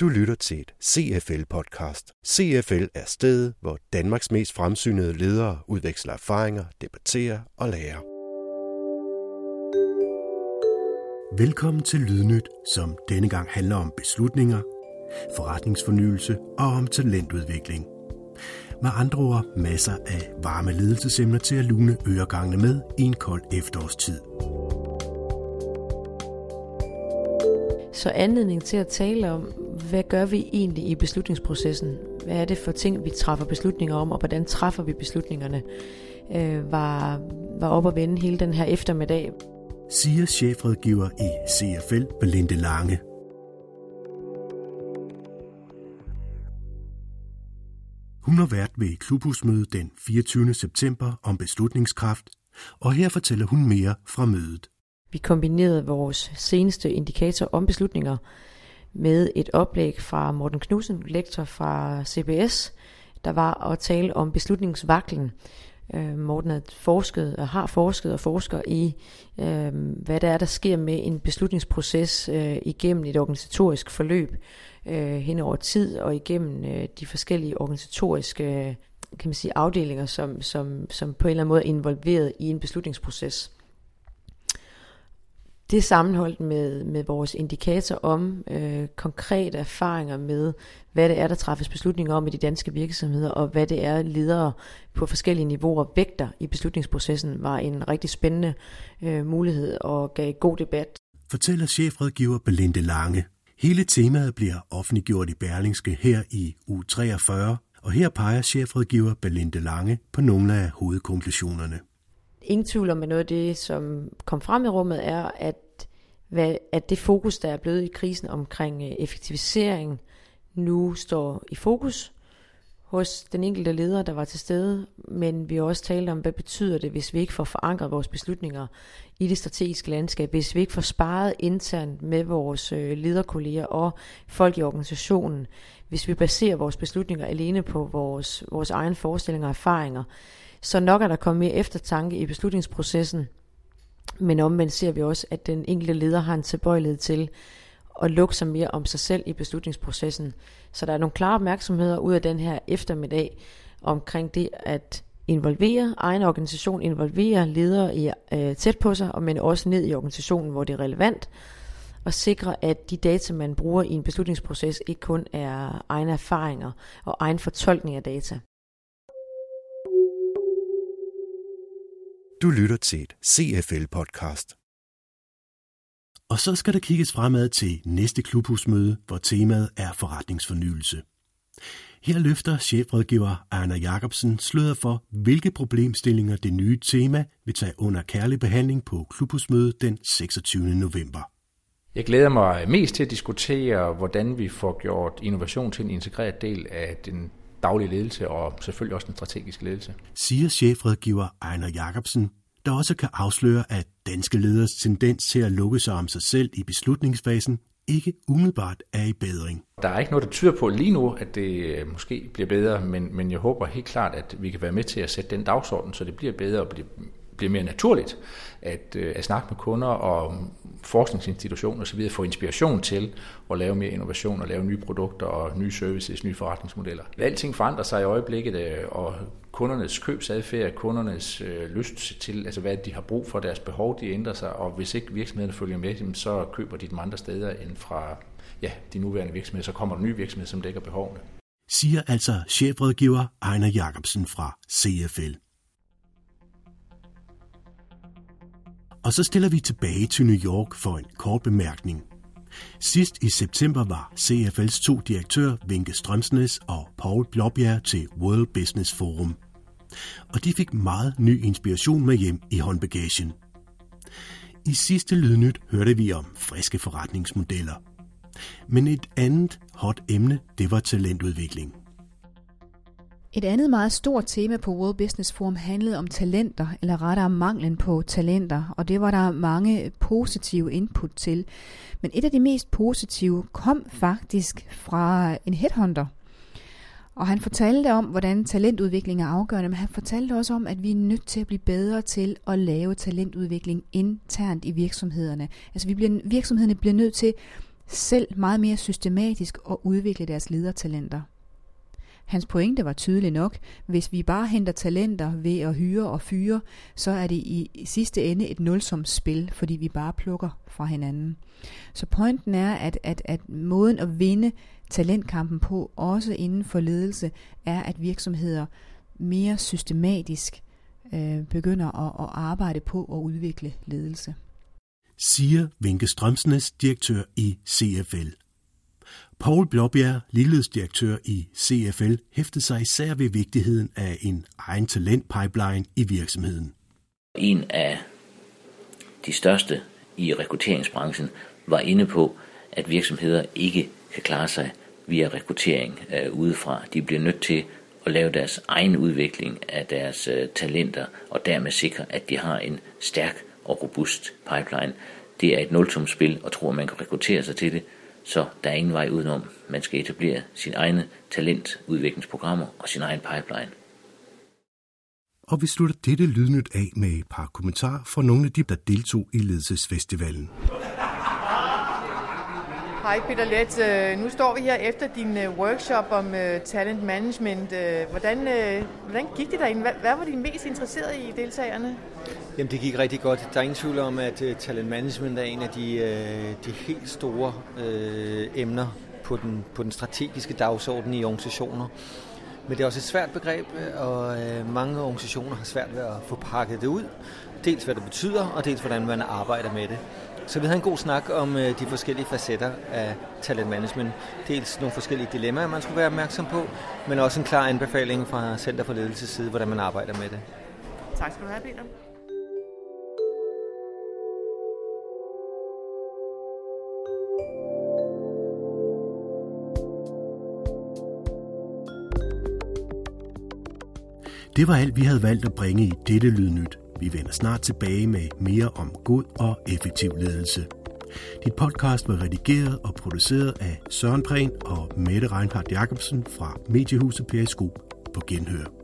Du lytter til et CFL-podcast. CFL er stedet, hvor Danmarks mest fremsynede ledere udveksler erfaringer, debatterer og lærer. Velkommen til Lydnyt, som denne gang handler om beslutninger, forretningsfornyelse og om talentudvikling. Med andre ord masser af varme ledelsesemner til at lune øregangene med i en kold efterårstid. Så anledning til at tale om, hvad gør vi egentlig i beslutningsprocessen? Hvad er det for ting, vi træffer beslutninger om, og hvordan træffer vi beslutningerne? Øh, var, var op at vende hele den her eftermiddag. Siger chefredgiver i CFL, Belinde Lange. Hun har været ved klubhusmødet den 24. september om beslutningskraft, og her fortæller hun mere fra mødet. Vi kombinerede vores seneste indikator om beslutninger med et oplæg fra Morten Knudsen, lektor fra CBS, der var at tale om beslutningsvaklen. Øh, Morten har forsket, og har forsket og forsker i, øh, hvad der er, der sker med en beslutningsproces øh, igennem et organisatorisk forløb øh, hen over tid og igennem øh, de forskellige organisatoriske øh, kan man sige, afdelinger, som, som, som på en eller anden måde er involveret i en beslutningsproces. Det sammenholdt med, med vores indikator om øh, konkrete erfaringer med, hvad det er, der træffes beslutninger om i de danske virksomheder, og hvad det er, ledere på forskellige niveauer vægter i beslutningsprocessen, var en rigtig spændende øh, mulighed og gav god debat. Fortæller chefredgiver Belinde Lange. Hele temaet bliver offentliggjort i Berlingske her i u 43, og her peger chefredgiver Belinde Lange på nogle af hovedkonklusionerne ingen tvivl om, at noget af det, som kom frem i rummet, er, at, hvad, at det fokus, der er blevet i krisen omkring øh, effektivisering, nu står i fokus hos den enkelte leder, der var til stede, men vi har også talt om, hvad betyder det, hvis vi ikke får forankret vores beslutninger i det strategiske landskab, hvis vi ikke får sparet internt med vores øh, lederkolleger og folk i organisationen, hvis vi baserer vores beslutninger alene på vores, vores egen forestillinger og erfaringer, så nok er der kommet mere eftertanke i beslutningsprocessen, men omvendt ser vi også, at den enkelte leder har en tilbøjelighed til at lukke sig mere om sig selv i beslutningsprocessen. Så der er nogle klare opmærksomheder ud af den her eftermiddag omkring det at involvere egen organisation, involvere ledere i, øh, tæt på sig, men også ned i organisationen, hvor det er relevant, og sikre, at de data, man bruger i en beslutningsproces, ikke kun er egne erfaringer og egen fortolkning af data. Du lytter til et CFL-podcast. Og så skal der kigges fremad til næste klubhusmøde, hvor temaet er forretningsfornyelse. Her løfter chefrådgiver Arne Jacobsen sløret for, hvilke problemstillinger det nye tema vil tage under kærlig behandling på klubhusmødet den 26. november. Jeg glæder mig mest til at diskutere, hvordan vi får gjort innovation til en integreret del af den daglige ledelse og selvfølgelig også den strategiske ledelse. Siger chefrådgiver Ejner Jacobsen, der også kan afsløre, at danske leders tendens til at lukke sig om sig selv i beslutningsfasen ikke umiddelbart er i bedring. Der er ikke noget, der tyder på lige nu, at det øh, måske bliver bedre, men, men jeg håber helt klart, at vi kan være med til at sætte den dagsorden, så det bliver bedre og bliver, bliver mere naturligt at, øh, at snakke med kunder og forskningsinstitutioner osv. få inspiration til at lave mere innovation og lave nye produkter og nye services, nye forretningsmodeller. Alting forandrer sig i øjeblikket, øh, og kundernes købsadfærd, kundernes øh, lyst til, altså hvad de har brug for, deres behov, de ændrer sig, og hvis ikke virksomhederne følger med, så køber de dem andre steder end fra ja, de nuværende virksomheder, så kommer der nye virksomheder, som dækker behovene. Siger altså chefrådgiver Ejner Jacobsen fra CFL. Og så stiller vi tilbage til New York for en kort bemærkning. Sidst i september var CFL's to direktør, Vinke Strømsnes og Paul Blåbjerg til World Business Forum. Og de fik meget ny inspiration med hjem i håndbagagen. I sidste lydnyt hørte vi om friske forretningsmodeller. Men et andet hot emne, det var talentudvikling. Et andet meget stort tema på World Business Forum handlede om talenter, eller rettere manglen på talenter, og det var der mange positive input til. Men et af de mest positive kom faktisk fra en headhunter. Og han fortalte om, hvordan talentudvikling er afgørende, men han fortalte også om, at vi er nødt til at blive bedre til at lave talentudvikling internt i virksomhederne. Altså vi bliver, virksomhederne bliver nødt til selv meget mere systematisk at udvikle deres ledertalenter. Hans pointe var tydelig nok. Hvis vi bare henter talenter ved at hyre og fyre, så er det i sidste ende et nulsumsspil, fordi vi bare plukker fra hinanden. Så pointen er, at, at, at måden at vinde talentkampen på, også inden for ledelse, er, at virksomheder mere systematisk øh, begynder at, at arbejde på at udvikle ledelse. Siger Vinke Strømsnes, direktør i CFL. Paul Blåbjerg, ligeledsdirektør i CFL, hæftede sig især ved vigtigheden af en egen talentpipeline i virksomheden. En af de største i rekrutteringsbranchen var inde på, at virksomheder ikke kan klare sig via rekruttering øh, udefra. De bliver nødt til at lave deres egen udvikling af deres øh, talenter, og dermed sikre, at de har en stærk og robust pipeline. Det er et nulsumspil og tror, at man kan rekruttere sig til det, så der er ingen vej udenom. Man skal etablere sine egne talentudviklingsprogrammer og sin egen pipeline. Og vi slutter dette lydnyt af med et par kommentarer fra nogle af de, der deltog i ledelsesfestivalen. Hej Peter Let. Øh, nu står vi her efter din øh, workshop om øh, talent management. Hvordan, hvordan gik det derinde? Hvad var de mest interesserede i deltagerne? Jamen det gik rigtig godt. Der er ingen tvivl om, at øh, talent management er en af de, øh, de helt store øh, emner på den, på den strategiske dagsorden i organisationer. Men det er også et svært begreb, øh, og mange organisationer har svært ved at få pakket det ud. Dels hvad det betyder, og dels hvordan man arbejder med det. Så vi havde en god snak om de forskellige facetter af talent management. Dels nogle forskellige dilemmaer, man skulle være opmærksom på, men også en klar anbefaling fra Center for Ledelses side, hvordan man arbejder med det. Tak skal du have, Peter. Det var alt, vi havde valgt at bringe i dette lydnyt. Vi vender snart tilbage med mere om god og effektiv ledelse. Dit podcast var redigeret og produceret af Søren Prehn og Mette Reinhardt Jacobsen fra Mediehuset Periskop på Genhør.